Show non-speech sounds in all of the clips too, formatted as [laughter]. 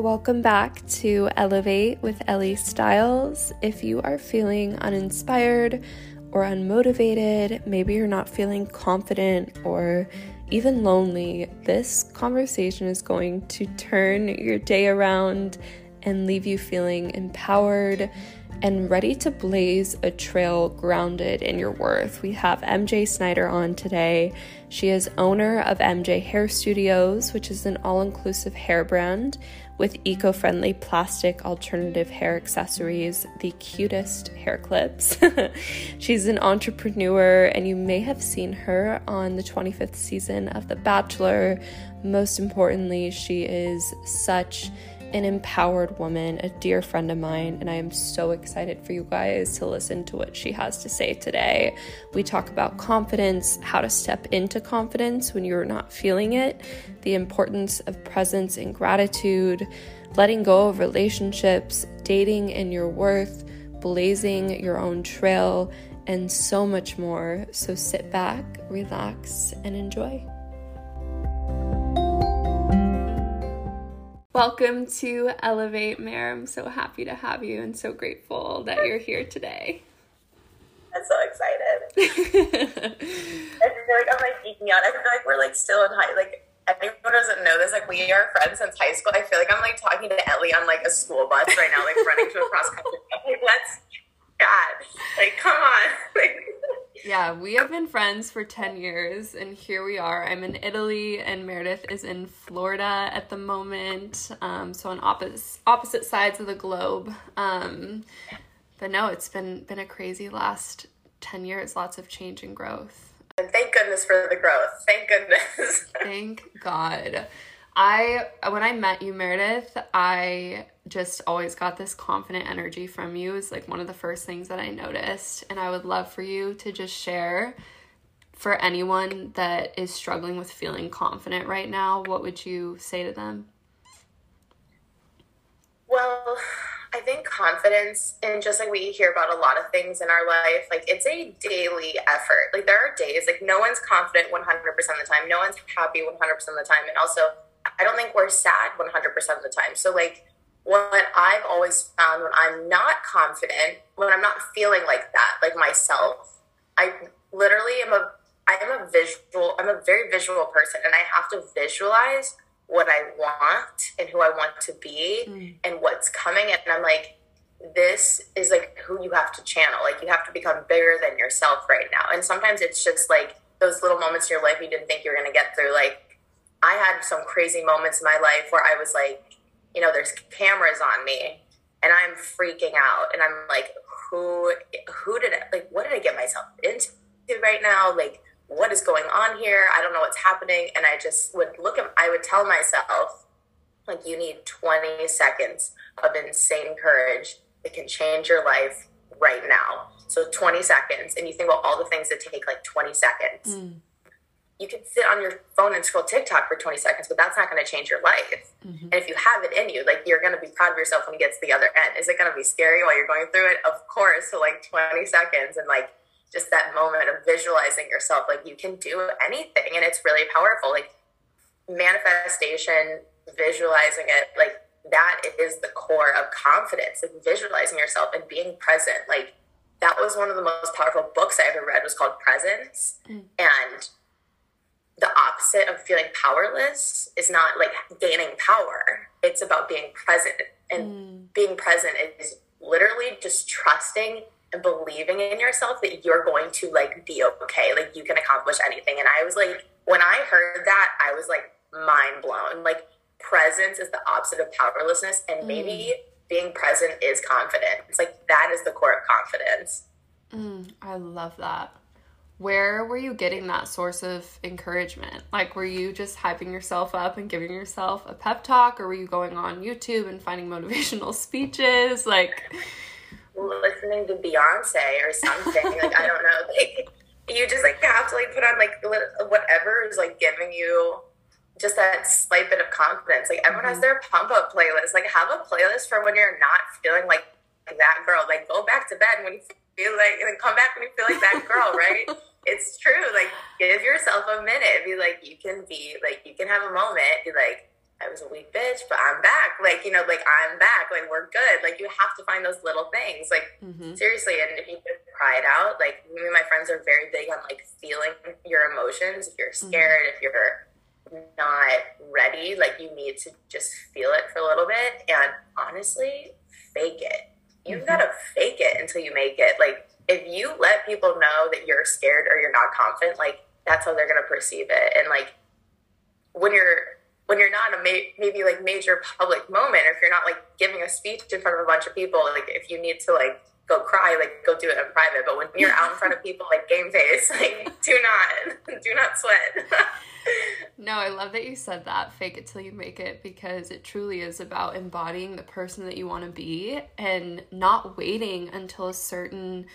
welcome back to Elevate with Ellie Styles. If you are feeling uninspired or unmotivated, maybe you're not feeling confident or even lonely, this conversation is going to turn your day around and leave you feeling empowered and ready to blaze a trail grounded in your worth. We have MJ Snyder on today. She is owner of MJ Hair Studios, which is an all inclusive hair brand with eco friendly plastic alternative hair accessories, the cutest hair clips. [laughs] She's an entrepreneur, and you may have seen her on the 25th season of The Bachelor. Most importantly, she is such an empowered woman, a dear friend of mine, and I am so excited for you guys to listen to what she has to say today. We talk about confidence, how to step into confidence when you're not feeling it, the importance of presence and gratitude, letting go of relationships, dating and your worth, blazing your own trail, and so much more. So sit back, relax, and enjoy. Welcome to Elevate Mare. I'm so happy to have you and so grateful that you're here today. I'm so excited. [laughs] I feel like I'm like geeking out. I feel like we're like still in high like anyone doesn't know this, like we are friends since high school. I feel like I'm like talking to Ellie on like a school bus right now, like running to a cross country. [laughs] Like, let's God. Like, come on. [laughs] yeah, we have been friends for 10 years, and here we are. I'm in Italy, and Meredith is in Florida at the moment. Um, so on opposite opposite sides of the globe. Um, but no, it's been been a crazy last 10 years. Lots of change and growth. And thank goodness for the growth. Thank goodness. [laughs] thank God. I when I met you, Meredith, I just always got this confident energy from you. Is like one of the first things that I noticed, and I would love for you to just share for anyone that is struggling with feeling confident right now. What would you say to them? Well, I think confidence, and just like we hear about a lot of things in our life, like it's a daily effort. Like there are days, like no one's confident 100% of the time, no one's happy 100% of the time, and also I don't think we're sad 100% of the time. So, like, what I've always found when I'm not confident, when I'm not feeling like that, like myself, I literally am a, I am a visual, I'm a very visual person and I have to visualize what I want and who I want to be mm. and what's coming. And I'm like, this is like who you have to channel. Like, you have to become bigger than yourself right now. And sometimes it's just like those little moments in your life you didn't think you were going to get through. Like, I had some crazy moments in my life where I was like, you know, there's cameras on me and I'm freaking out and I'm like, who who did it like what did I get myself into right now? Like what is going on here? I don't know what's happening. And I just would look at I would tell myself, like, you need 20 seconds of insane courage that can change your life right now. So 20 seconds. And you think about all the things that take like 20 seconds. Mm you can sit on your phone and scroll TikTok for 20 seconds, but that's not going to change your life. Mm-hmm. And if you have it in you, like you're going to be proud of yourself when you get to the other end. Is it going to be scary while you're going through it? Of course. So like 20 seconds and like just that moment of visualizing yourself, like you can do anything and it's really powerful. Like manifestation, visualizing it, like that is the core of confidence, and visualizing yourself and being present. Like that was one of the most powerful books I ever read was called Presence. Mm. And the opposite of feeling powerless is not like gaining power. It's about being present. And mm. being present is literally just trusting and believing in yourself that you're going to like be okay. Like you can accomplish anything. And I was like, when I heard that, I was like mind blown. Like presence is the opposite of powerlessness. And mm. maybe being present is confidence. It's like that is the core of confidence. Mm, I love that where were you getting that source of encouragement? Like, were you just hyping yourself up and giving yourself a pep talk, or were you going on YouTube and finding [laughs] motivational speeches? Like, listening to Beyonce or something. like, I don't know. [laughs] Like, you just like have to like put on like whatever is like giving you just that slight bit of confidence. Like, everyone mm-hmm. has their pump up playlist. Like, have a playlist for when you're not feeling like that girl. Like, go back to bed when you feel like, and then come back when you feel like that girl, right? [laughs] it's true. Like, give yourself a minute. Be like, you can be like, you can have a moment. Be like, I was a weak bitch, but I'm back. Like, you know, like I'm back. Like we're good. Like you have to find those little things. Like mm-hmm. seriously, and if you can cry it out, like me and my friends are very big on like feeling your emotions. If you're mm-hmm. scared, mm-hmm. if you're not ready, like you need to just feel it for a little bit. And honestly, fake it. You've mm-hmm. got to fake it until you make it. Like if you let people know that you're scared or you're not confident, like that's how they're gonna perceive it. And like when you're when you're not a ma- maybe like major public moment, or if you're not like giving a speech in front of a bunch of people, like if you need to like go cry, like go do it in private. But when you're out in front of people, like game face, [laughs] like do not, [laughs] do not sweat. [laughs] no, I love that you said that. Fake it till you make it because it truly is about embodying the person that you want to be and not waiting until a certain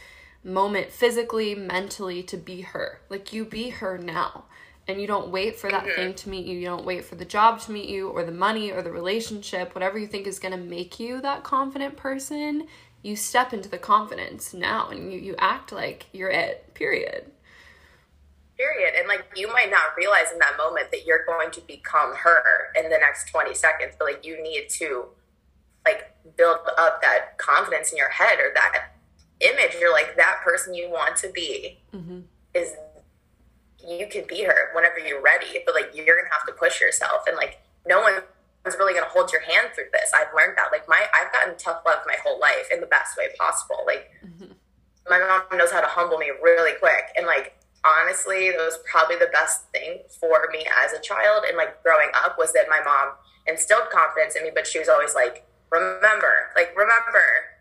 moment physically, mentally to be her. Like you be her now and you don't wait for that mm-hmm. thing to meet you. You don't wait for the job to meet you or the money or the relationship, whatever you think is going to make you that confident person. You step into the confidence now and you, you act like you're it, period. Period. And like you might not realize in that moment that you're going to become her in the next 20 seconds, but like you need to like build up that confidence in your head or that image. You're like that person you want to be mm-hmm. is you can be her whenever you're ready, but like you're gonna have to push yourself and like no one's really gonna hold your hand through this. I've learned that. Like my I've gotten tough love my whole life in the best way possible. Like mm-hmm. my mom knows how to humble me really quick and like honestly that was probably the best thing for me as a child and like growing up was that my mom instilled confidence in me, but she was always like, remember, like remember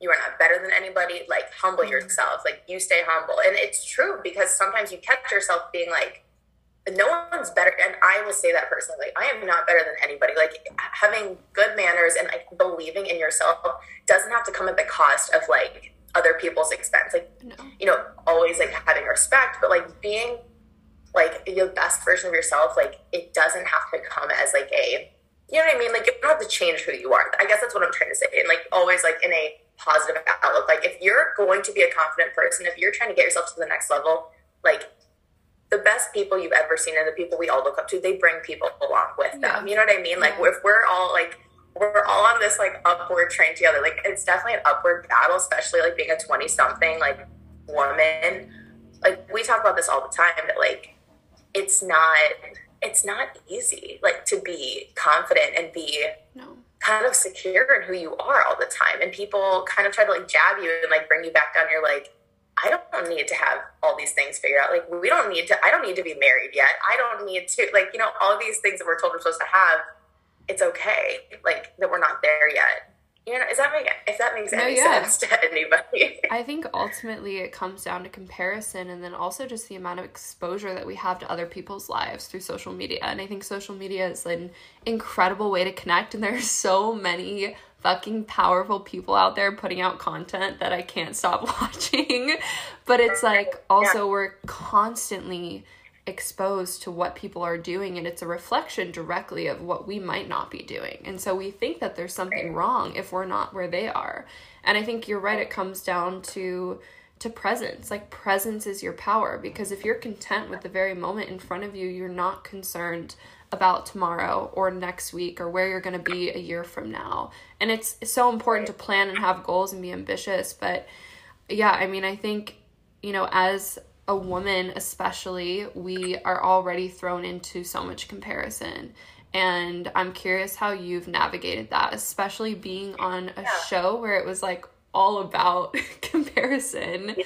you are not better than anybody. Like, humble mm-hmm. yourself. Like, you stay humble. And it's true because sometimes you catch yourself being like, no one's better. And I will say that personally. Like, I am not better than anybody. Like, having good manners and like believing in yourself doesn't have to come at the cost of like other people's expense. Like, no. you know, always like having respect, but like being like the best version of yourself, like, it doesn't have to come as like a, you know what I mean? Like, you don't have to change who you are. I guess that's what I'm trying to say. And like, always like in a, positive outlook. Like if you're going to be a confident person, if you're trying to get yourself to the next level, like the best people you've ever seen and the people we all look up to, they bring people along with them. You know what I mean? Like yeah. if we're all like we're all on this like upward train together. Like it's definitely an upward battle, especially like being a 20 something like woman. Like we talk about this all the time that like it's not it's not easy like to be confident and be no kind of secure in who you are all the time. And people kind of try to like jab you and like bring you back down. You're like, I don't need to have all these things figured out. Like, we don't need to, I don't need to be married yet. I don't need to, like, you know, all these things that we're told we're supposed to have. It's okay, like, that we're not there yet you know, is that make if that makes any yeah. sense to anybody? [laughs] I think ultimately it comes down to comparison and then also just the amount of exposure that we have to other people's lives through social media. And I think social media is an incredible way to connect and there are so many fucking powerful people out there putting out content that I can't stop [laughs] watching. But it's like also yeah. we're constantly exposed to what people are doing and it's a reflection directly of what we might not be doing. And so we think that there's something wrong if we're not where they are. And I think you're right it comes down to to presence. Like presence is your power because if you're content with the very moment in front of you, you're not concerned about tomorrow or next week or where you're going to be a year from now. And it's, so important to plan and have goals and be ambitious, but yeah, I mean, I think you know, as a woman especially we are already thrown into so much comparison. And i'm curious how you've navigated that especially being on a yeah. show where it was like all about [laughs] comparison.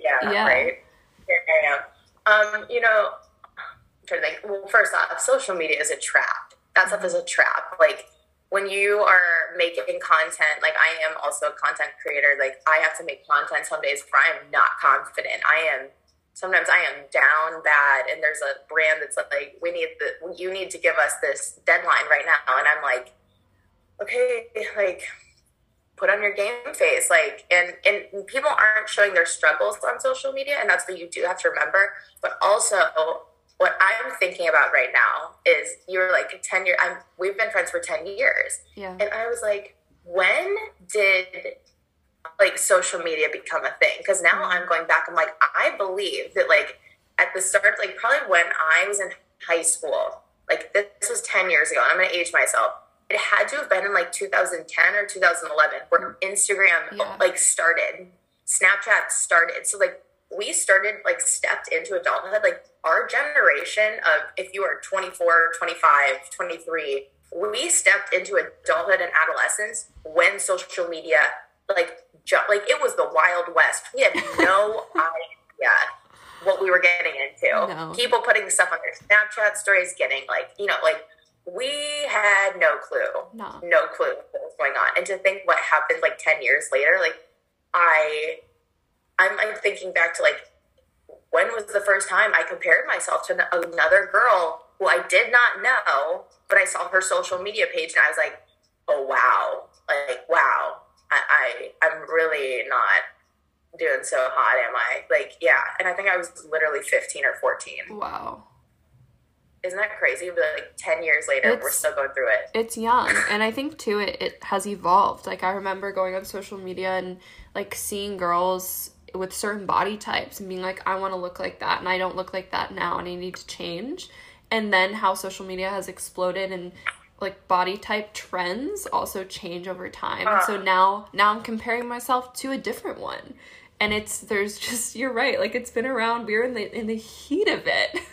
Yeah, yeah. right. Yeah, um you know [sighs] I'm trying to think. Well first off social media is a trap. That stuff is a trap. Like when you are making content, like I am also a content creator, like I have to make content some days where I am not confident. I am sometimes I am down bad and there's a brand that's like, we need the you need to give us this deadline right now. And I'm like, okay, like put on your game face. Like and and people aren't showing their struggles on social media, and that's what you do have to remember. But also what I'm thinking about right now is you're like 10 years, I'm, we've been friends for 10 years. Yeah. And I was like, when did like social media become a thing? Because now mm-hmm. I'm going back, I'm like, I believe that like at the start, like probably when I was in high school, like this was 10 years ago, and I'm gonna age myself. It had to have been in like 2010 or 2011 where Instagram Yeah. like started, Snapchat started. So like we started like stepped into adulthood. Like our generation of if you are 24, 25, 23, we stepped into adulthood and adolescence when social media like ju- like it was the wild west. We had [laughs] no idea what we were getting into. No. People putting stuff on their Snapchat stories, getting like you know like we had no clue No. no clue what was going on. And to think what happened like 10 years later, like I, I'm, I'm thinking back to like, when was the first time I compared myself to another girl who I did not know, but I saw her social media page and I was like, oh wow, like wow, I, I I'm really not doing so hot, am I? Like yeah, and I think I was literally 15 or 14. Wow. Isn't that crazy? But like 10 years later, we're still going through it. it's young and i think too it, it has evolved like i remember going on social media and like seeing girls with certain body types and being like i want to look like that and i don't look like that now and i need to change. And then how social media has exploded and like body type trends also change over time. And so ah. now now i'm comparing myself to a different one. And it's there's [laughs] just you're right like it's been around we're in the in the heat of it. [laughs]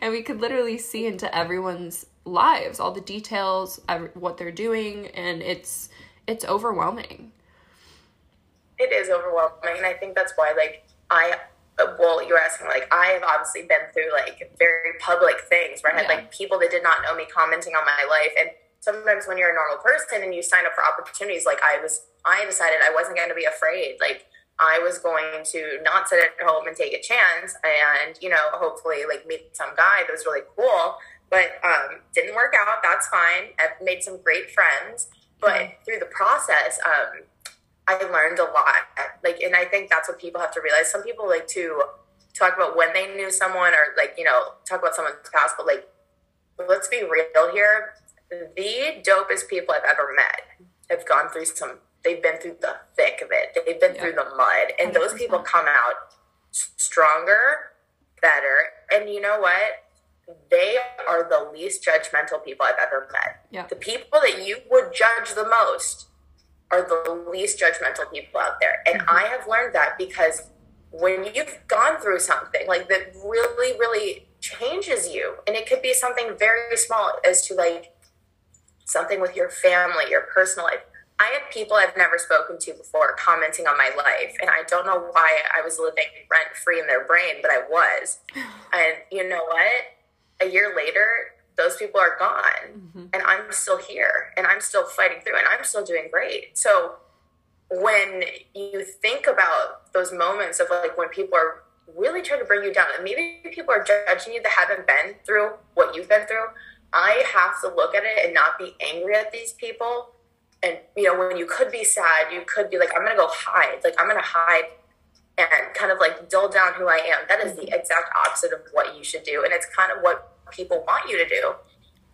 And we could literally see into everyone's lives all the details ev- what they're doing and it's it's overwhelming It is overwhelming, and I think that's why, like, I, well, you're asking, like, I have obviously been through, like, very public things where I had, Yeah. like, people that did not know me commenting on my life. And sometimes when you're a normal person and you sign up for opportunities, like, I was, I decided I wasn't going to be afraid. Like, I was going to not sit at home and take a chance and, you know, hopefully, like, meet some guy that was really cool. But um, didn't work out. That's fine. I've made some great friends. But through the process, um, I learned a lot. Like, and I think that's what people have to realize. Some people like to talk about when they knew someone or like, you know, talk about someone's past, but like, let's be real here. The dopest people I've ever met have gone through some, they've been through the thick of it. They've been Yeah. through the mud. And those 100%. people come out stronger, better. And you know what? They are the least judgmental people I've ever met. Yeah. The people that you would judge the most are the least judgmental people out there. And Mm-hmm. I have learned that because when you've gone through something like that really, really changes you, and it could be something very small as to like something with your family, your personal life. I had people I've never spoken to before commenting on my life, and I don't know why I was living rent free in their brain, but I was. [sighs] And you know what? A year later, those people are gone, mm-hmm. and I'm still here, and I'm still fighting through, and I'm still doing great. So when you think about those moments of like when people are really trying to bring you down, and maybe people are judging you that haven't been through what you've been through, I have to look at it and not be angry at these people. And you know, when you could be sad, you could be like, I'm gonna go hide. Like I'm gonna hide and kind of like dull down who I am. That is the mm-hmm. exact opposite of what you should do. And it's kind of what people want you to do.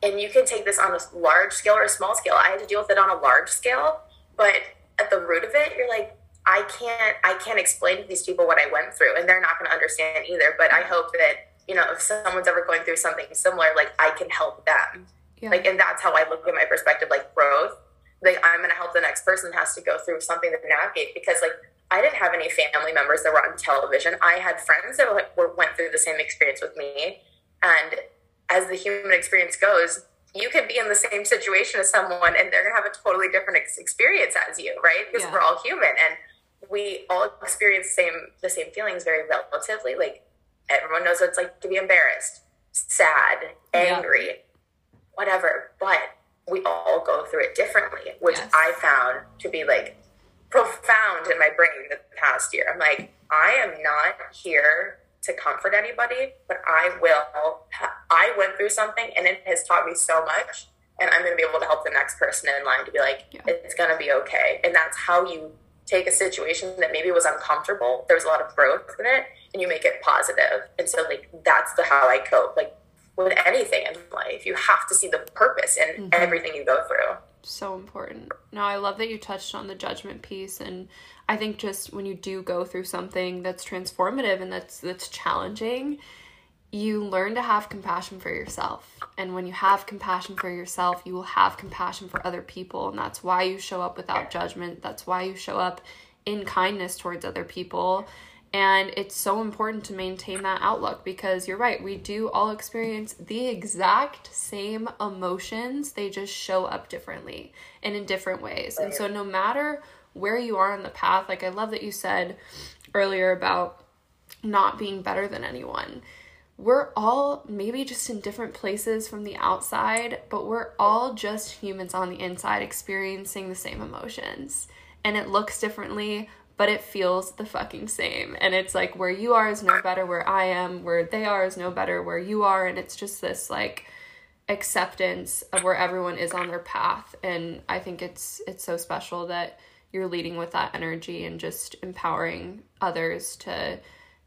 And you can take this on a large scale or a small scale. I had to deal with it on a large scale, but at the root of it, you're like, I can't, I can't explain to these people what I went through, and they're not going to understand either. But I hope that you know, if someone's ever going through something similar, like I can help them. yeah Like, and that's how I look at my perspective, like growth. Like, I'm going to help the next person has to go through something to navigate because, like, I didn't have any family members that were on television. I had friends that were, went through the same experience with me. And as the human experience goes, you could be in the same situation as someone and they're going to have a totally different ex- experience as you, right? Because Yeah. we're all human and we all experience the same the same feelings very relatively. Like everyone knows what it's like to be embarrassed, sad, Yeah. angry, whatever. But we all go through it differently, which Yes. I found to be like profound in my brain the past year. I'm like, I am not here to comfort anybody, but I will. I went through something and it has taught me so much. And I'm going to be able to help the next person in line to be like, Yeah. it's going to be okay. And that's how you take a situation that maybe was uncomfortable. There was a lot of growth in it, and you make it positive. And so, like, that's the how I cope. Like, with anything in life, you have to see the purpose in mm-hmm. everything you go through. so important. No, I love that you touched on the judgment piece and I think just when you do go through something that's transformative and that's that's challenging, you learn to have compassion for yourself. And when you have compassion for yourself, you will have compassion for other people. And that's why you show up without judgment. That's why you show up in kindness towards other people. And it's so important to maintain that outlook because you're right, we do all experience the exact same emotions, they just show up differently and in different ways. And so, no matter where you are on the path, like I love that you said earlier about not being better than anyone we're all maybe just in different places from the outside, but we're all just humans on the inside experiencing the same emotions. And it looks differently, but it feels the fucking same. And it's like where you are is no better where I am, where they are is no better where you are. And it's just this like acceptance of where everyone is on their path. And I think it's it's so special that you're leading with that energy and just empowering others to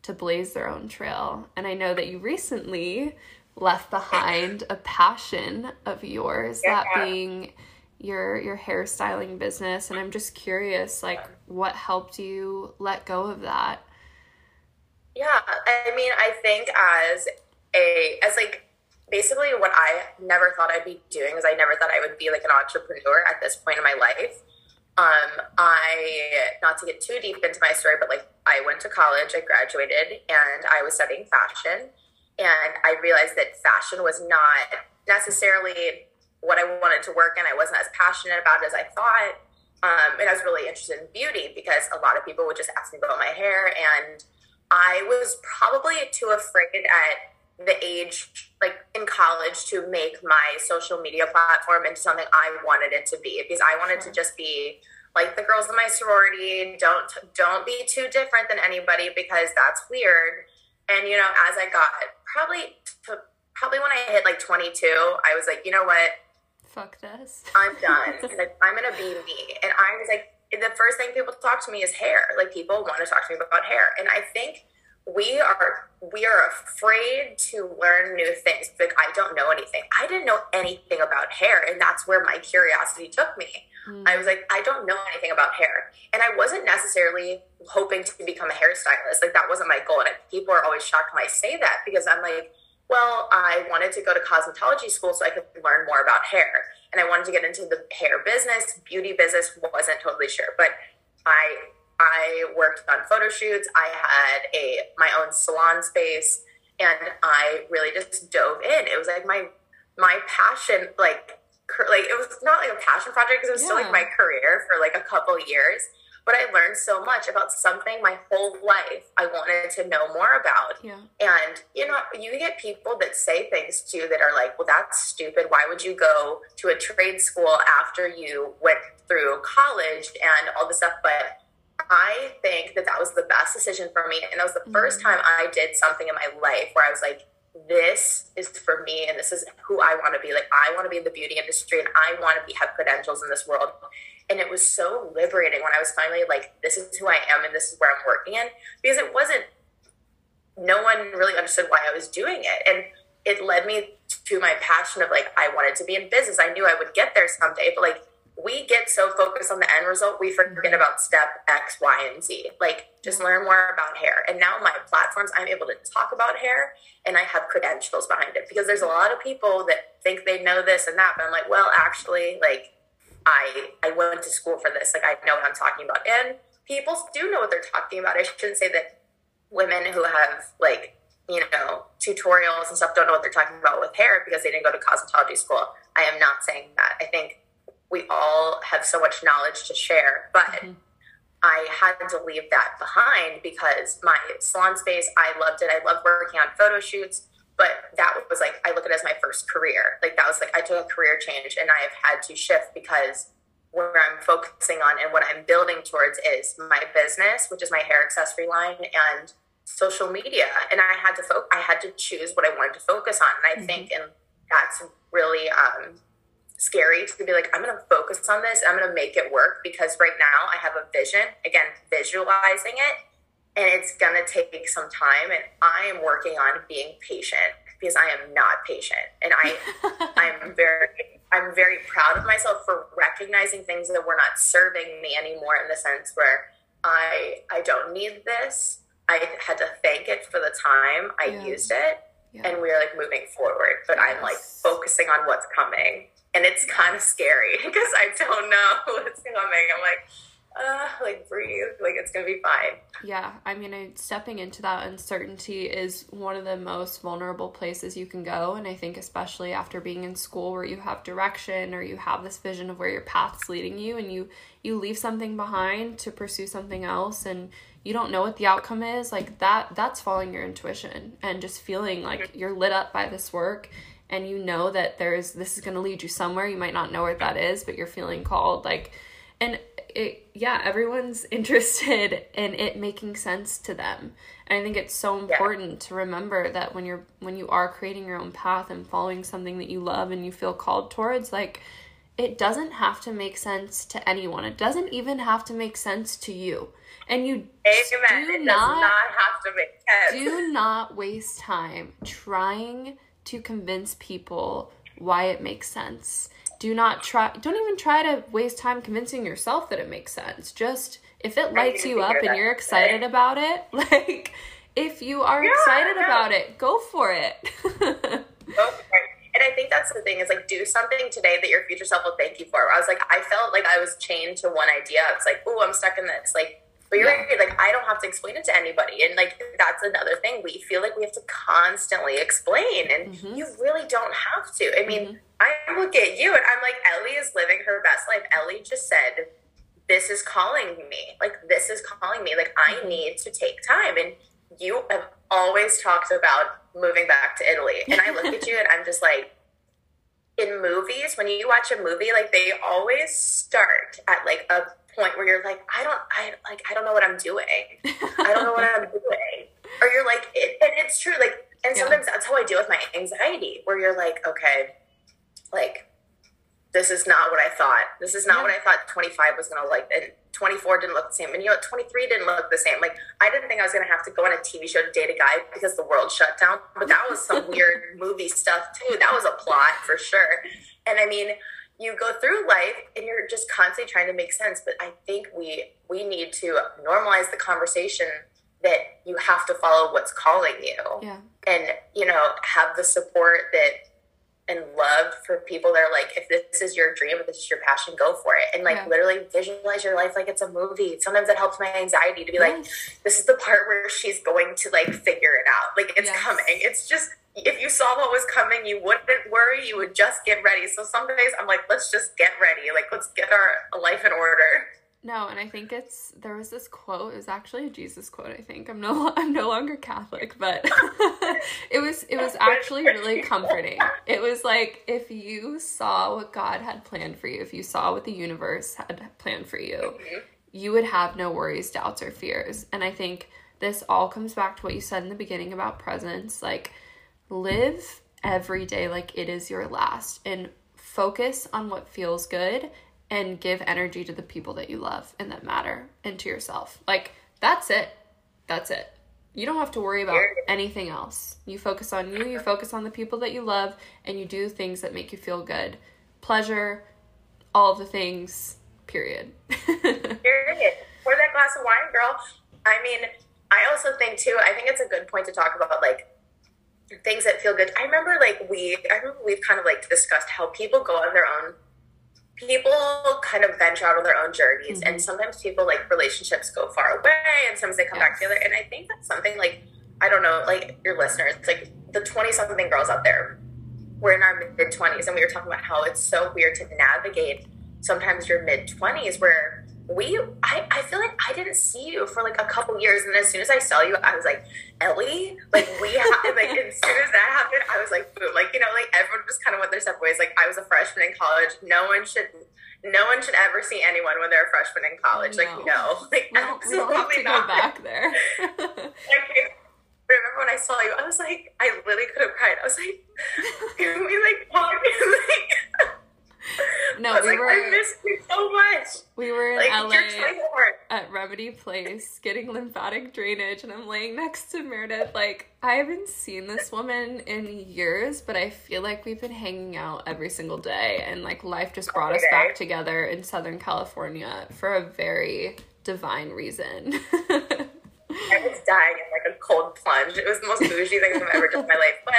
to blaze their own trail. And I know that you recently left behind a passion of yours, yeah. that being your your hairstyling business and I'm just curious like what helped you let go of that? Yeah, I mean, I think as a as like basically what I never thought I'd be doing is I never thought I would be like an entrepreneur at this point in my life. Um, I not to get too deep into my story, but like I went to college, I graduated, and I was studying fashion, and I realized that fashion was not necessarily what I wanted to work in. I wasn't as passionate about it as I thought, um, and I was really interested in beauty because a lot of people would just ask me about my hair, and I was probably too afraid at the age like in college to make my social media platform into something I wanted it to be because I wanted to just be like the girls in my sorority. Don't don't be too different than anybody because that's weird. And you know as I got probably probably when I hit like 22 I was like you know what? Fuck this. I'm done. [laughs] Like, I'm gonna be me. And I was like the first thing people talk to me is hair. Like people want to talk to me about hair. And I think we are we are afraid to learn new things like i don't know anything. I didn't know anything about hair and that's where my curiosity took me. Mm. i was like i don't know anything about hair. And i wasn't necessarily hoping to become a hairstylist. Like that wasn't my goal. And people are always shocked when i say that because i'm like well i wanted to go to cosmetology school so i could learn more about hair. And i wanted to get into the hair business. Beauty business wasn't totally sure. But i I worked on photo shoots. I had a my own salon space, and I really just dove in. It was like my my passion, like like it was not like a passion project because it was yeah. still like my career for like a couple years. But I learned so much about something my whole life I wanted to know more about. Yeah. And you know, you get people that say things too that are like, "Well, that's stupid. Why would you go to a trade school after you went through college and all this stuff?" But I think that that was the best decision for me. And that was the first mm-hmm. time I did something in my life where I was like, this is for me and this is who I want to be. Like, I want to be in the beauty industry and I want to be, have credentials in this world. And it was so liberating when I was finally like, this is who I am and this is where I'm working in because it wasn't, no one really understood why I was doing it. And it led me to my passion of like, I wanted to be in business. I knew I would get there someday, but like, we get so focused on the end result, we forget mm-hmm. about step X, Y, and Z. Like, just mm-hmm. learn more about hair. And now my platforms, I'm able to talk about hair and I have credentials behind it because there's a lot of people that think they know this and that, but I'm like, well, actually, like, I I went to school for this. Like, I know what I'm talking about. And people do know what they're talking about. I shouldn't say that women who have like you know tutorials and stuff don't know what they're talking about with hair because they didn't go to cosmetology school. I am not saying that. I think we all have so much knowledge to share, but mm-hmm. I had to leave that behind because my salon space, I loved it. I loved working on photo shoots, but that was like, I look at it as my first career. Like, that was like, I took a career change and I have had to shift because where I'm focusing on and what I'm building towards is my business, which is my hair accessory line, and social media. And I had to fo- I had to choose what I wanted to focus on. And I mm-hmm. think, and that's really um, scary to be like, I'm going to focus on this. I'm going to make it work because right now I have a vision, again, visualizing it, and it's going to take some time. And I am working on being patient because I am not patient. And I, [laughs] I'm very, I'm very proud of myself for recognizing things that were not serving me anymore in the sense where I, I don't need this. I had to thank it for the time I yeah. used it yeah. and we're like moving forward. But yes. I'm like focusing on what's coming. And it's kind of scary [laughs] because I don't know [laughs] what's coming. I'm like, uh, like breathe, like it's gonna be fine. Yeah, I mean, stepping into that uncertainty is one of the most vulnerable places you can go, and I think especially after being in school where you have direction or you have this vision of where your path's leading you, and you you leave something behind to pursue something else, and you don't know what the outcome is, like that that's following your intuition and just feeling like mm-hmm. you're lit up by this work and you know that there's this is going to lead you somewhere. You might not know where that is but you're feeling called like and it yeah everyone's [laughs] interested in it making sense to them. And i think it's so important yeah. to remember that when you're when you are creating your own path and following something that you love and you feel called towards like it doesn't have to make sense to anyone. It doesn't even have to make sense to you. And you Amen. do not, not have to make sense. do not waste time trying to convince people why it makes sense do not try don't even try to waste time convincing yourself that it makes sense just if it lights you up and you're excited about it [laughs] like if you are yeah, excited yeah. about it go for it go for it and I think that's the thing is like do something today that your future self will thank you for. I was like, I felt like I was chained to one idea. It's like, oh, I'm stuck in this. Like, but you're yeah. right, like I don't have to explain it to anybody. And like that's another thing. We feel like we have to constantly explain and mm-hmm. you really don't have to. I mean, mm-hmm. I look at you and I'm like, Ellie is living her best life. Ellie just said, This is calling me. Like, this is calling me. Like, I mm-hmm. need to take time. And you have always talked about moving back to Italy. And I look at [laughs] you and I'm just like, in movies, when you watch a movie, like they always start at like a point where you're like, I don't, I like, I don't know what I'm doing. I don't know what [laughs] I'm doing. Or you're like, it, and it's true. Like, and sometimes yeah. that's how I deal with my anxiety, where you're like, okay, like this is not what I thought. This is not yeah. what I thought 25 was gonna like. And 24 didn't look the same. And you know, 23 didn't look the same. Like I didn't think I was gonna have to go on a TV show to date a guy because the world shut down. But that was some [laughs] weird movie stuff too. That was a plot for sure. And I mean, you go through life and you're just constantly trying to make sense. But I think we we need to normalize the conversation that you have to follow what's calling you. Yeah. And, you know, have the support that and love for people that are like, if this is your dream, if this is your passion, go for it. And like yeah. literally visualize your life like it's a movie. Sometimes it helps my anxiety to be yes. like, this is the part where she's going to like figure it out. Like it's yes. coming. It's just if you saw what was coming, you wouldn't worry. You would just get ready. So some days I'm like, let's just get ready. Like let's get our life in order. No, and I think it's there was this quote. It was actually a Jesus quote. I think I'm no [laughs] I'm no longer Catholic, but [laughs] it was it was [laughs] actually really comforting. It was like if you saw what God had planned for you, if you saw what the universe had planned for you, mm-hmm. you would have no worries, doubts, or fears. And I think this all comes back to what you said in the beginning about presence. Like live every day like it is your last, and focus on what feels good and give energy to the people that you love and that matter and to yourself. Like, that's it. That's it. You don't have to worry about anything else. You focus on you, you focus on the people that you love, and you do things that make you feel good. Pleasure, all of the things, period. [laughs] period. Pour that glass of wine, girl. I mean, I also think too, I think it's a good point to talk about like things that feel good. I remember like we I remember we've kind of like discussed how people go on their own people kind of venture out on their own journeys mm-hmm. and sometimes people like relationships go far away and sometimes they come yes. back together and i think that's something like i don't know like your listeners like the 20 something girls out there we're in our mid 20s and we were talking about how it's so weird to navigate sometimes your mid 20s where we I, I feel like I didn't see you for like a couple years and as soon as I saw you I was like Ellie? Like we have like as soon as that happened I was like boom like you know like everyone just kind of went their separate ways. Like I was a freshman in college. No one should no one should ever see anyone when they're a freshman in college. No. like no. [laughs] like we don't, absolutely we don't have to not. go back there. [laughs] Like remember when I saw you I was like I literally could have cried. I was like [laughs] can we like talk like [laughs] no, we like, were. I missed you so much. We were in like, LA at Remedy Place getting lymphatic drainage, and I'm laying next to Meredith. Like I haven't seen this woman in years, but I feel like we've been hanging out every single day, and like life just brought us back together in Southern California for a very divine reason. I was dying in like a cold plunge. It was the most [laughs] bougie thing I've ever done in my life. But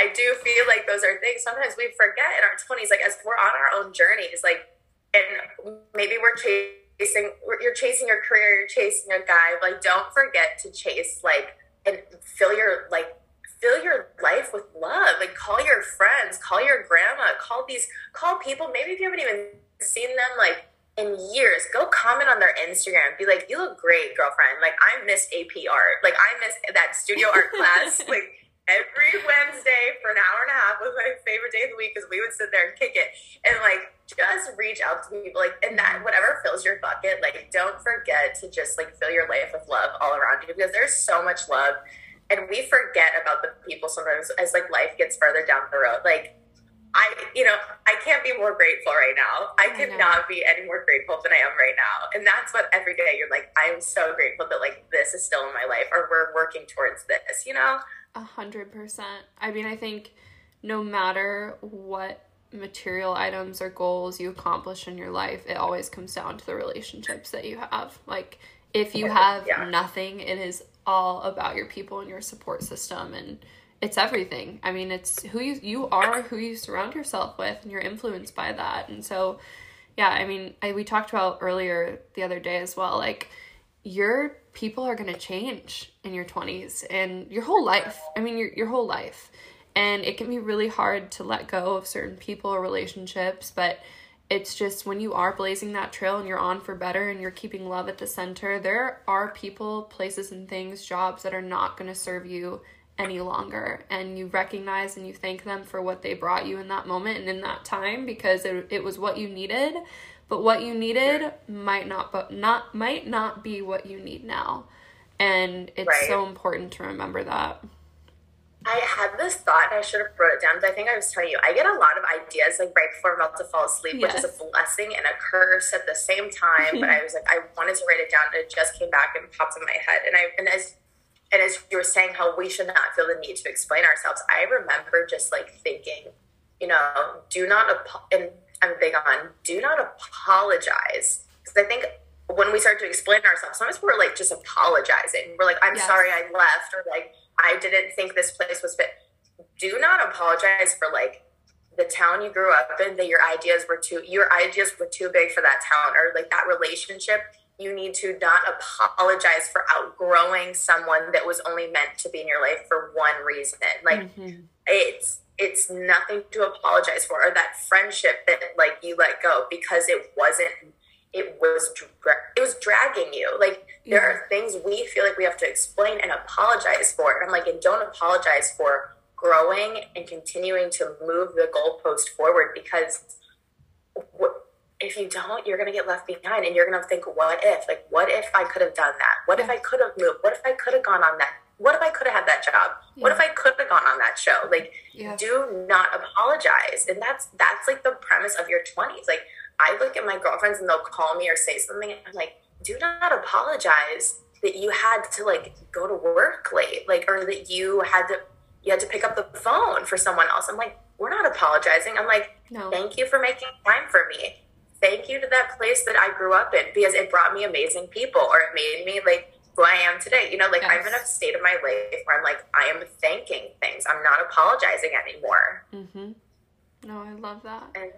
I do feel like those are things sometimes we forget in our 20s, like as we're on our own journeys, like, and maybe we're chasing, you're chasing your career, you're chasing a guy. Like, don't forget to chase, like, and fill your, like, fill your life with love. Like, call your friends, call your grandma, call these, call people. Maybe if you haven't even seen them, like, in years, go comment on their Instagram. Be like, you look great, girlfriend. Like, I miss AP art. Like, I miss that studio art [laughs] class. Like, every Wednesday for an hour and a half was my favorite day of the week because we would sit there and kick it and like just reach out to people like and that whatever fills your bucket like don't forget to just like fill your life with love all around you because there's so much love and we forget about the people sometimes as like life gets further down the road like I, you know, I can't be more grateful right now. I, I could know. not be any more grateful than I am right now. And that's what every day you're like, I'm so grateful that like this is still in my life or we're working towards this, you know? A hundred percent. I mean, I think no matter what material items or goals you accomplish in your life, it always comes down to the relationships that you have. Like, if you have yeah. nothing, it is all about your people and your support system and it's everything. I mean, it's who you you are, who you surround yourself with, and you're influenced by that. And so, yeah, I mean, I, we talked about earlier the other day as well. Like, your people are going to change in your 20s and your whole life. I mean, your, your whole life. And it can be really hard to let go of certain people or relationships, but it's just when you are blazing that trail and you're on for better and you're keeping love at the center, there are people, places, and things, jobs that are not going to serve you any longer. And you recognize and you thank them for what they brought you in that moment and in that time because it, it was what you needed but what you needed might not but not might not be what you need now and it's right. so important to remember that I had this thought, and I should have wrote it down, but I think I was telling you, I get a lot of ideas like right before I'm about to fall asleep, yes. which is a blessing and a curse at the same time. but I [laughs] was like, I wanted to write it down, and it just came back and popped in my head. And I and as and as you were saying, how we should not feel the need to explain ourselves, I remember just like thinking, you know, do not and I'm big on do not apologize. Because I think when we start to explain ourselves, sometimes we're like just apologizing. We're like, I'm yes. sorry I left, or like, I didn't think this place was fit. Do not apologize for like the town you grew up in that your ideas were too your ideas were too big for that town or like that relationship you need to not apologize for outgrowing someone that was only meant to be in your life for one reason. Like mm-hmm. it's it's nothing to apologize for or that friendship that like you let go because it wasn't it was it was dragging you. Like there are things we feel like we have to explain and apologize for. And i'm like and don't apologize for growing and continuing to move the goalpost forward because if you don't you're going to get left behind and you're going to think what if like what if i could have done that what yeah. if i could have moved what if i could have gone on that what if I could have had that job? Yeah. What if I could have gone on that show? Like, yeah. do not apologize. And that's that's like the premise of your twenties. Like, I look at my girlfriends and they'll call me or say something, and I'm like, do not apologize that you had to like go to work late, like, or that you had to you had to pick up the phone for someone else. I'm like, we're not apologizing. I'm like, no. thank you for making time for me. Thank you to that place that I grew up in because it brought me amazing people or it made me like who I am today. You know, like yes. I'm in a state of my life where I'm like, I am thanking things. I'm not apologizing anymore. Mm-hmm. No, I love that. And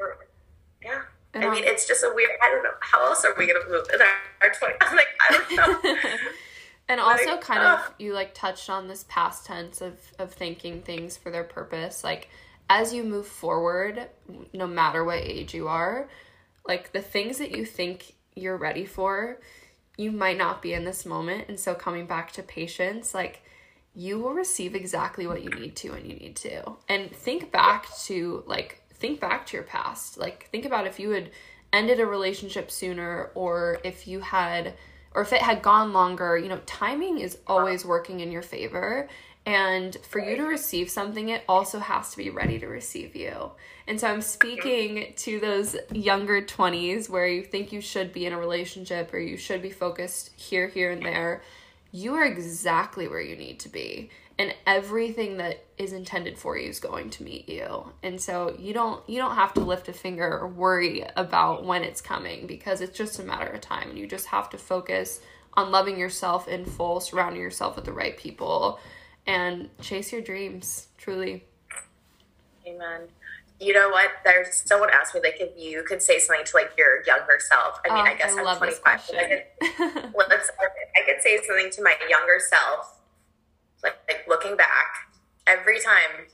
yeah. And I mean, it's just a weird. I don't know how else are we gonna move in our, 20s. I'm [laughs] like, I don't know. [laughs] and also, like, kind uh, of, you like touched on this past tense of of thanking things for their purpose. Like, as you move forward, no matter what age you are, like the things that you think you're ready for, you might not be in this moment. And so coming back to patience, like you will receive exactly what you need to when you need to. And think back to like think back to your past. Like think about if you had ended a relationship sooner or if you had or if it had gone longer, you know, timing is always working in your favor. And for you to receive something, it also has to be ready to receive you. And so I'm speaking to those younger 20s where you think you should be in a relationship or you should be focused here, here, and there. You are exactly where you need to be. And everything that is intended for you is going to meet you. And so you don't you don't have to lift a finger or worry about when it's coming because it's just a matter of time and you just have to focus on loving yourself in full, surrounding yourself with the right people, and chase your dreams. Truly. Amen. You know what? There's someone asked me like if you could say something to like your younger self. I mean, Oh, I guess I I'm love 25. but I could, [laughs] let's, I could say something to my younger self, like, like looking back every time.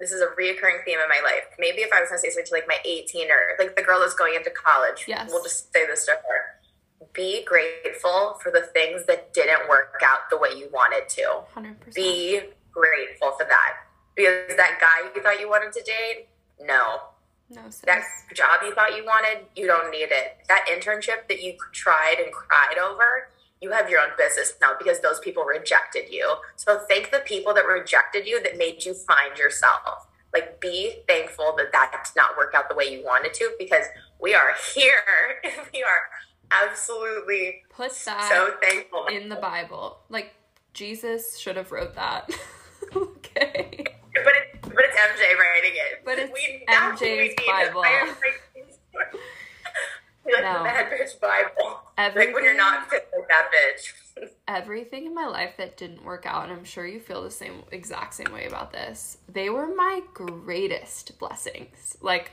This is a reoccurring theme in my life. Maybe if I was gonna say something to like my 18 or like the girl that's going into college, Yes. we'll just say this to her: Be grateful for the things that didn't work out the way you wanted to. 100%. Be grateful for that because that guy you thought you wanted to date, no, no, that job you thought you wanted, you don't need it. That internship that you tried and cried over, you have your own business now because those people rejected you. So thank the people that rejected you that made you find yourself. Like be thankful that that did not work out the way you wanted to because we are [laughs] here. we are absolutely Put that so thankful. in the Bible. Like, Jesus should have wrote that. [laughs] okay. But it, but it's MJ writing it. But it's what MJ's. Bible. [laughs] Like No. the bad bitch Bible. Everything, Like when you're not fit like that bitch. [laughs] everything in my life that didn't work out, and I'm sure you feel the same exact same way about this. They were my greatest blessings. Like,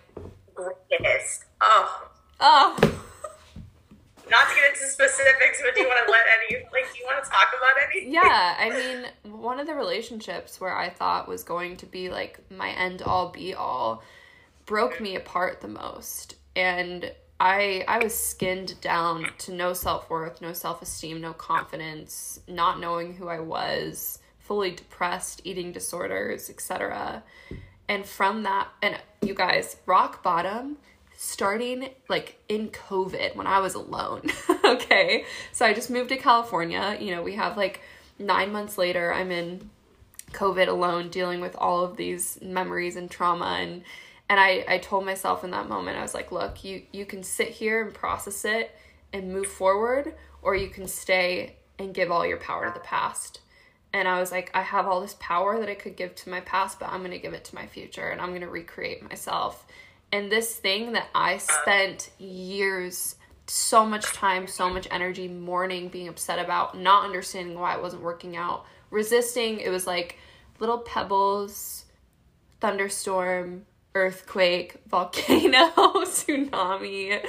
Greatest. Oh, oh, not to get into specifics, but do you want to let any like do you want to talk about anything? yeah. I mean, one of the relationships where I thought was going to be like my end all be all broke me apart the most, and I I was skinned down to no self worth, no self esteem, no confidence, not knowing who I was, fully depressed, eating disorders, etc. And from that, and you guys, rock bottom starting like in COVID when I was alone. [laughs] okay. So I just moved to California. You know, we have like nine months later, I'm in COVID alone dealing with all of these memories and trauma and and I, I told myself in that moment, I was like, look, you you can sit here and process it and move forward, or you can stay and give all your power to the past. And I was like, I have all this power that I could give to my past, but I'm gonna give it to my future and I'm gonna recreate myself. And this thing that I spent years, so much time, so much energy mourning, being upset about, not understanding why it wasn't working out, resisting, it was like little pebbles, thunderstorm, earthquake, [laughs] volcano, tsunami.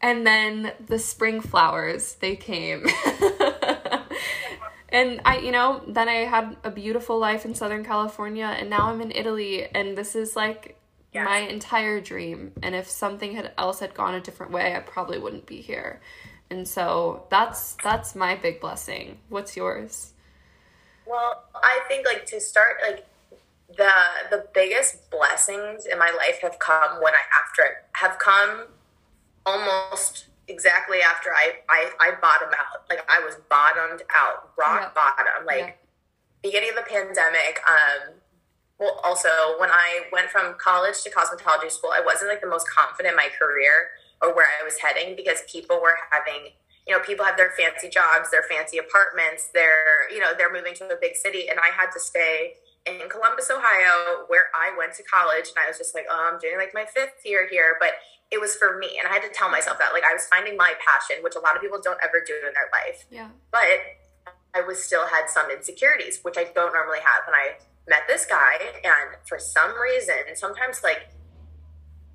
And then the spring flowers, they came. [laughs] and I, you know, then I had a beautiful life in Southern California and now I'm in Italy and this is like Yes. my entire dream. And if something had else had gone a different way, I probably wouldn't be here. And so that's that's my big blessing. What's yours? Well, I think like to start like the the biggest blessings in my life have come when I after have come almost exactly after I I, I bottomed out. Like I was bottomed out, rock bottom. Like Yeah. beginning of the pandemic, um well also when I went from college to cosmetology school, I wasn't like the most confident in my career or where I was heading because people were having you know, people have their fancy jobs, their fancy apartments, they're, you know, they're moving to a big city. And I had to stay in Columbus, Ohio, where I went to college. And I was just like, oh, I'm doing like my fifth year here. But it was for me. And I had to tell myself that. Like, I was finding my passion, which a lot of people don't ever do in their life. Yeah. But I was still had some insecurities, which I don't normally have. And I met this guy, and for some reason, sometimes like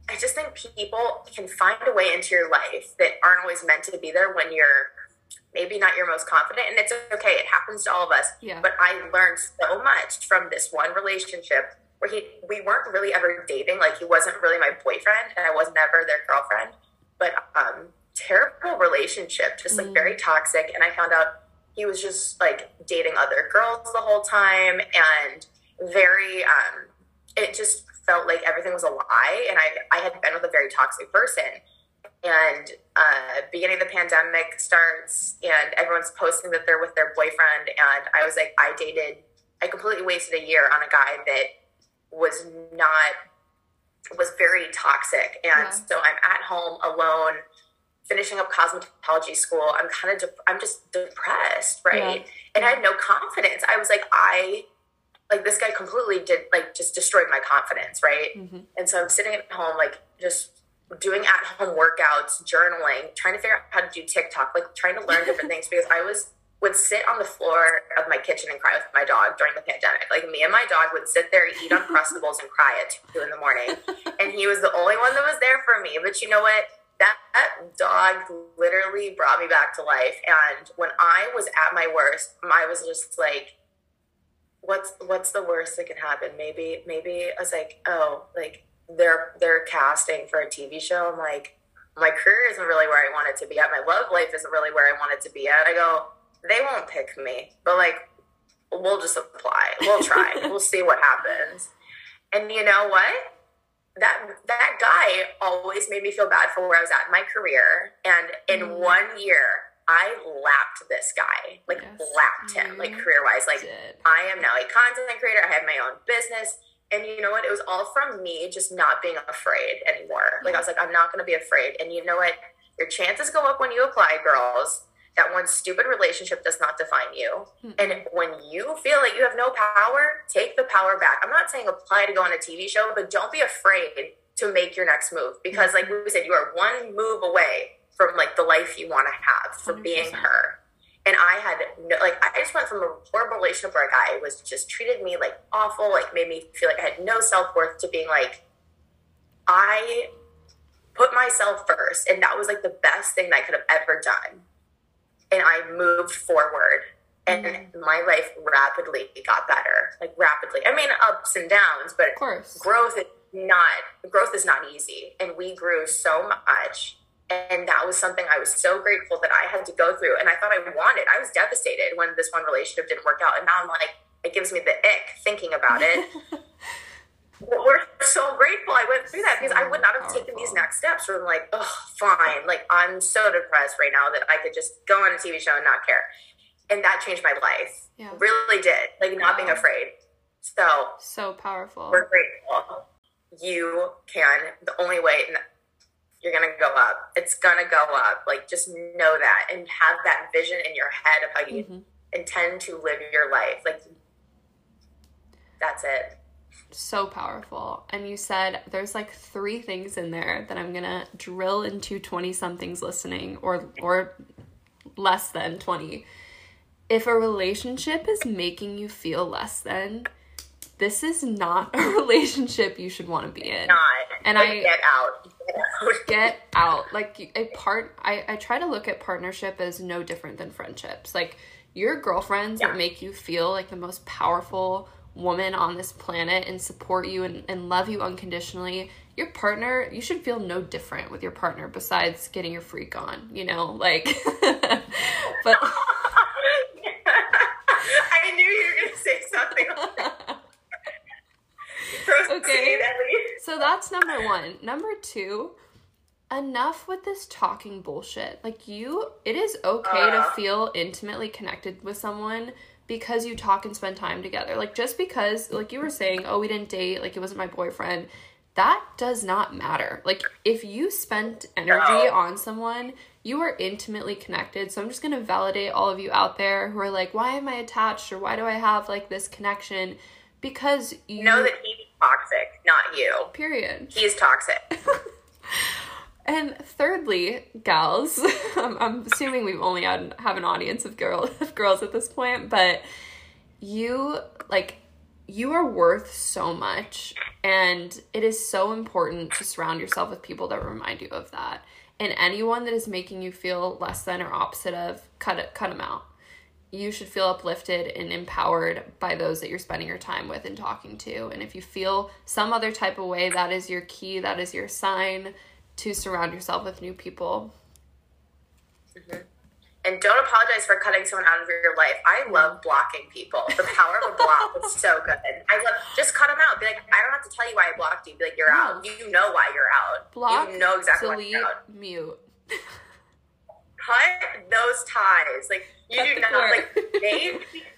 I just think people can find a way into your life that aren't always meant to be there when you're maybe not your most confident. And it's okay, it happens to all of us. Yeah. But I learned so much from this one relationship where he we weren't really ever dating. Like he wasn't really my boyfriend and I was never their girlfriend. But um terrible relationship, just like Mm. very toxic. And I found out he was just like dating other girls the whole time and very um it just felt like everything was a lie and I I had been with a very toxic person. And uh beginning of the pandemic starts and everyone's posting that they're with their boyfriend and I was like I dated I completely wasted a year on a guy that was not was very toxic and Yeah. so I'm at home alone finishing up cosmetology school i'm kind of dep- i'm just depressed right Yeah. and i had no confidence i was like i like this guy completely did like just destroyed my confidence right hmm and so i'm sitting at home like just doing at home workouts, journaling, trying to figure out how to do TikTok, like trying to learn different [laughs] things because I was would sit on the floor of my kitchen and cry with my dog during the pandemic. Like me and my dog would sit there, eat [laughs] Uncrustables, and cry at two in the morning. [laughs] And he was the only one that was there for me. But you know what? That, that dog literally brought me back to life. And when I was at my worst, I was just like, what's what's the worst that can happen? Maybe maybe I was like, oh, like they're they're casting for a TV show. I'm like, my career isn't really where I want it to be at. My love life isn't really where I want it to be at. I go, they won't pick me, but like we'll just apply. We'll try. [laughs] we'll see what happens. And you know what? That that guy always made me feel bad for where I was at in my career. And in mm. one year, I lapped this guy, like yes, lapped him, like career wise. Like did. I am now a content creator. I have my own business. And you know what? It was all from me just not being afraid anymore. Like I was like, I'm not going to be afraid. And you know what? Your chances go up when you apply, girls that one stupid relationship does not define you. Mm-hmm. And when you feel like you have no power, take the power back. I'm not saying apply to go on a TV show, but don't be afraid to make your next move because, like we said, you are one move away from like the life you want to have from 100%. being her. And I had no, like, I just went from a horrible relationship where a guy was just treated me like awful, like made me feel like I had no self worth to being like, I put myself first. And that was like the best thing that I could have ever done and I moved forward and mm-hmm. my life rapidly got better like rapidly i mean ups and downs but of course growth is not growth is not easy and we grew so much and that was something i was so grateful that i had to go through and i thought i wanted i was devastated when this one relationship didn't work out and now i'm like it gives me the ick thinking about it [laughs] we're so grateful I went through that because I would not have powerful. taken these next steps from like, oh, fine. Like, I'm so depressed right now that I could just go on a TV show and not care. And that changed my life. Yeah. Really did. Like, not wow. being afraid. So, so powerful. We're grateful. You can, the only way you're going to go up, it's going to go up. Like, just know that and have that vision in your head of how you mm-hmm. intend to live your life. Like, that's it so powerful. And you said there's like three things in there that I'm gonna drill into 20 somethings listening or or less than 20. If a relationship is making you feel less than, this is not [laughs] a relationship you should want to be in. Not. And I get out. Get out. Like a part I I try to look at partnership as no different than friendships. Like your girlfriends yeah. that make you feel like the most powerful woman on this planet and support you and, and love you unconditionally, your partner, you should feel no different with your partner besides getting your freak on, you know? Like, [laughs] but. [laughs] I knew you were going to say something [laughs] okay. So that's number one. Number two, enough with this talking bullshit. Like, you, it is okay to uh-huh. feel intimately connected with someone because you talk and spend time together. Like just because like you were saying, oh, we didn't date, like it wasn't my boyfriend, that does not matter. Like if you spent energy on someone, you are intimately connected. So I'm just going to validate all of you out there who are like, why am I attached or why do I have like this connection? Because you know that he's toxic, not you. Period. He's toxic. [laughs] And thirdly, gals, [laughs] I'm, I'm, assuming we've only had have an audience of girls [laughs] of girls at this point, but you like you are worth so much and it is so important to surround yourself with people that remind you of that. And anyone that is making you feel less than or opposite of, cut it cut them out. You should feel uplifted and empowered by those that you're spending your time with and talking to. And if you feel some other type of way, that is your key, that is your sign to surround yourself with new people. Mm-hmm. And don't apologize for cutting someone out of your life. I love blocking people. The power of a block is so good. I love just cut them out. Be like, I don't have to tell you why I blocked you. Be like, you're no. out. You know why you're out. Block. You know exactly delete, why you're out. Mute. [laughs] Cut those ties. Like you do not like they. [laughs]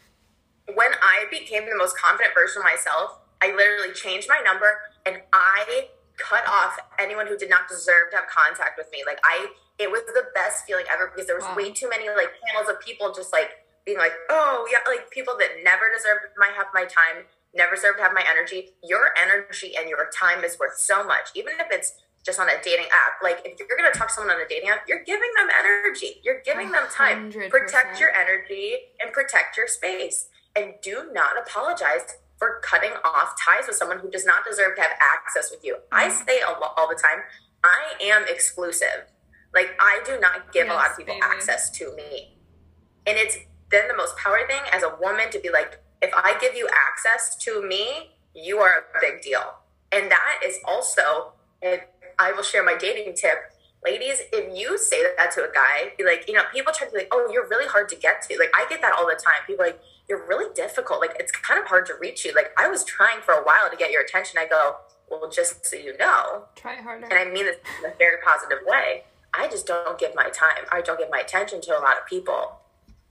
when I became the most confident version of myself, I literally changed my number and I cut off anyone who did not deserve to have contact with me. Like I, it was the best feeling ever because there was wow. way too many like panels of people just like being like, oh yeah, like people that never deserved my have my time, never deserved to have my energy. Your energy and your time is worth so much, even if it's just on a dating app. Like if you're gonna talk to someone on a dating app, you're giving them energy. You're giving them time. Protect your energy and protect your space. And do not apologize for cutting off ties with someone who does not deserve to have access with you. I Mm-hmm. say a lo- all the time, I am exclusive. Like I do not give a lot of people baby. access to me. And it's been the most power thing as a woman to be like, if I give you access to me, you are a big deal. And that is also, and I will share my dating tip. Ladies, if you say that to a guy, be like, you know, people try to be like, oh, you're really hard to get to. Like, I get that all the time. People are like, you're really difficult. Like, it's kind of hard to reach you. Like, I was trying for a while to get your attention. I go, well, just so you know, Try harder. and I mean this in a very positive way. I just don't give my time. I don't give my attention to a lot of people.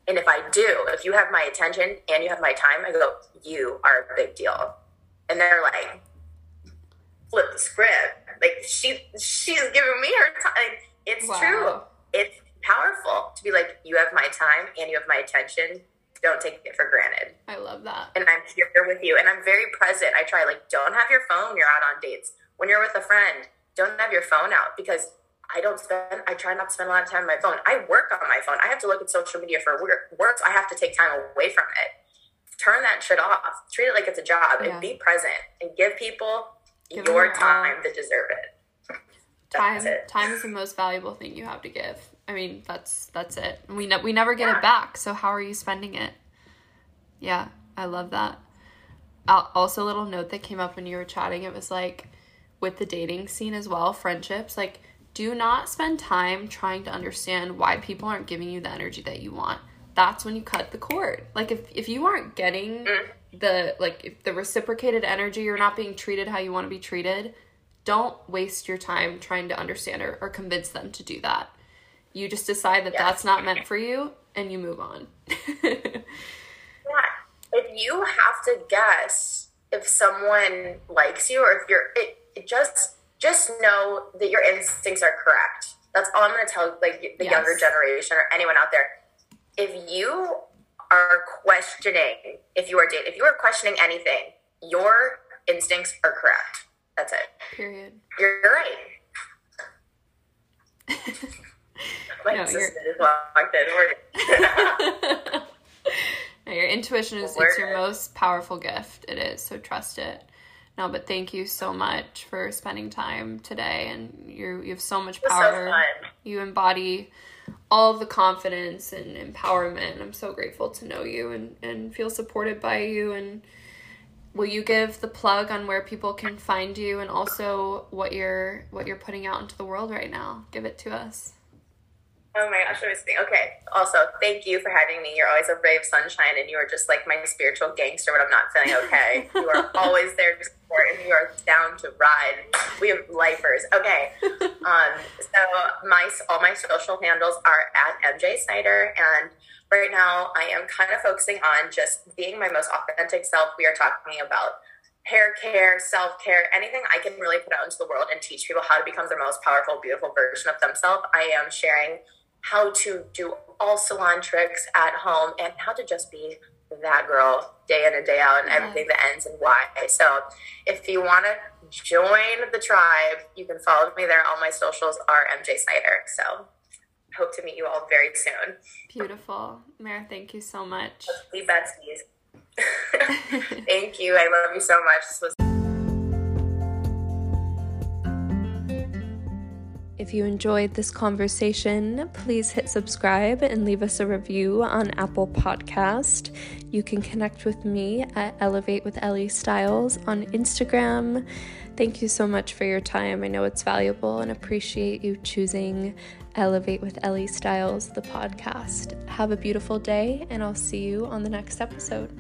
And if I do, if you have my attention and you have my time, I go, you are a big deal. And they're like, flip the script. Like she she's giving me her time. It's Wow. true. It's powerful to be like, you have my time and you have my attention. Don't take it for granted I love that. and I'm here with you and I'm very present. I try like don't have your phone you're out on dates. When you're with a friend, don't have your phone out because I don't spend I try not to spend a lot of time on my phone. I work on my phone. I have to look at social media for work, so I have to take time away from it. Turn that shit off. Treat it like it's a job Yeah. and be present and give people Give your your um, time all. that deserve it. time it. time is the most valuable thing you have to give. I mean, that's that's it. We ne- we never get it back. So how are you spending it? Yeah, I love that. Al- Also, a little note that came up when you were chatting. It was like with the dating scene as well, friendships. Like, do not spend time trying to understand why people aren't giving you the energy that you want. That's when you cut the cord. Like, if if you aren't getting mm. The like if the reciprocated energy, you're not being treated how you want to be treated. Don't waste your time trying to understand or, or convince them to do that. You just decide that Yes. that's not meant for you and you move on. [laughs] Yeah. If you have to guess if someone likes you or if you're it, it just just know that your instincts are correct. That's all I'm going to tell like the Yes. younger generation or anyone out there. If you are questioning if you are dating, if you are questioning anything, your instincts are correct. That's it. Period. You're right. [laughs] My No, sister you're- just walked in. [laughs] No, your intuition is it's your most powerful gift. It is. So trust it. No, but thank you so much for spending time today and you you have so much so power. fun. You embody all the confidence and empowerment. I'm so grateful to know you and, and feel supported by you and will you give the plug on where people can find you and also what you're what you're putting out into the world right now? Give it to us. Oh my gosh, I was thinking. Okay. Also, thank you for having me. You're always a ray of sunshine, and you are just like my spiritual gangster when I'm not feeling okay. [laughs] you are always there to support, and you are down to ride. We have lifers. Okay. [laughs] Um. So my all my social handles are at MJ Snyder, and right now I am kind of focusing on just being my most authentic self. We are talking about hair care, self care, anything I can really put out into the world and teach people how to become their most powerful, beautiful version of themselves. I am sharing how to do all salon tricks at home and how to just be that girl day in and day out and everything that ends in Y. So if you want to join the tribe, you can follow me there. All my socials are MJ Snyder. So hope to meet you all very soon. Beautiful. Mara, thank you so much. Be besties. [laughs] [laughs] Thank you. I love you so much. If you enjoyed this conversation, please hit subscribe and leave us a review on Apple Podcast. You can connect with me at Elevate with Ellie Styles on Instagram. Thank you so much for your time. I know it's valuable and appreciate you choosing Elevate with Ellie Styles, the podcast. Have a beautiful day, and I'll see you on the next episode.